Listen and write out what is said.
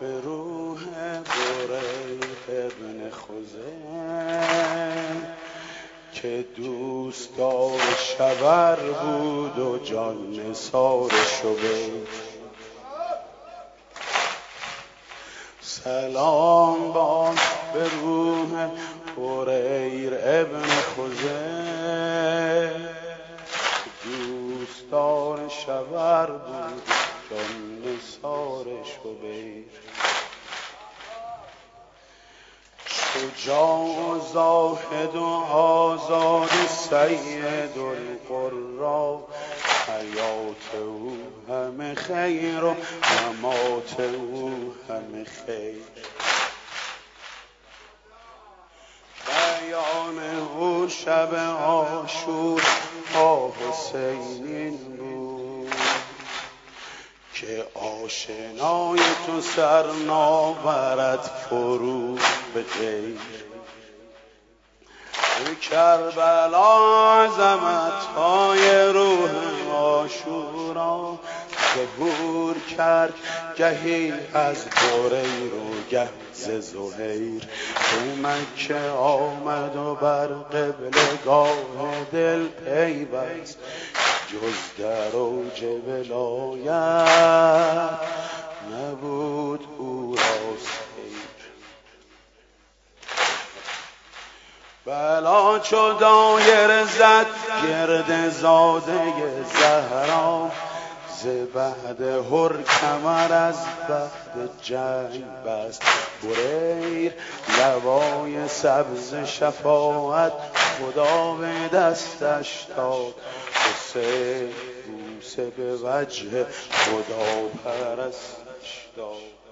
به روح بره ابن خوزن که دوستدار شبر بود و جان نثار شبید سلام باد به روح بریر ابن خوزه دوستدار شبر بود جان نثار شبیر شجاع و زاهد و آزاد سید القرا؟ حیات او همه خیر و ممات او همه خیر. بیان او شب آشور آه حسینین بود که آشنای تو سر ناورد فرو به غیر کربلا عظمت های روح آشورا ظهور کرد گهی از بریر و گه ز زهیر. تو مکه آمد و بر قبلگاه دل پیوست جز در اوج ولایت نبود او را سیر. بلا چو دایر زد گرد زاده زهرا. ز بعد هر کمر از بعد جنگ بست. بریر لوای سبز شفاعت خدا به دستش داد. حسین بوسه به وجه خدا پرستش داد.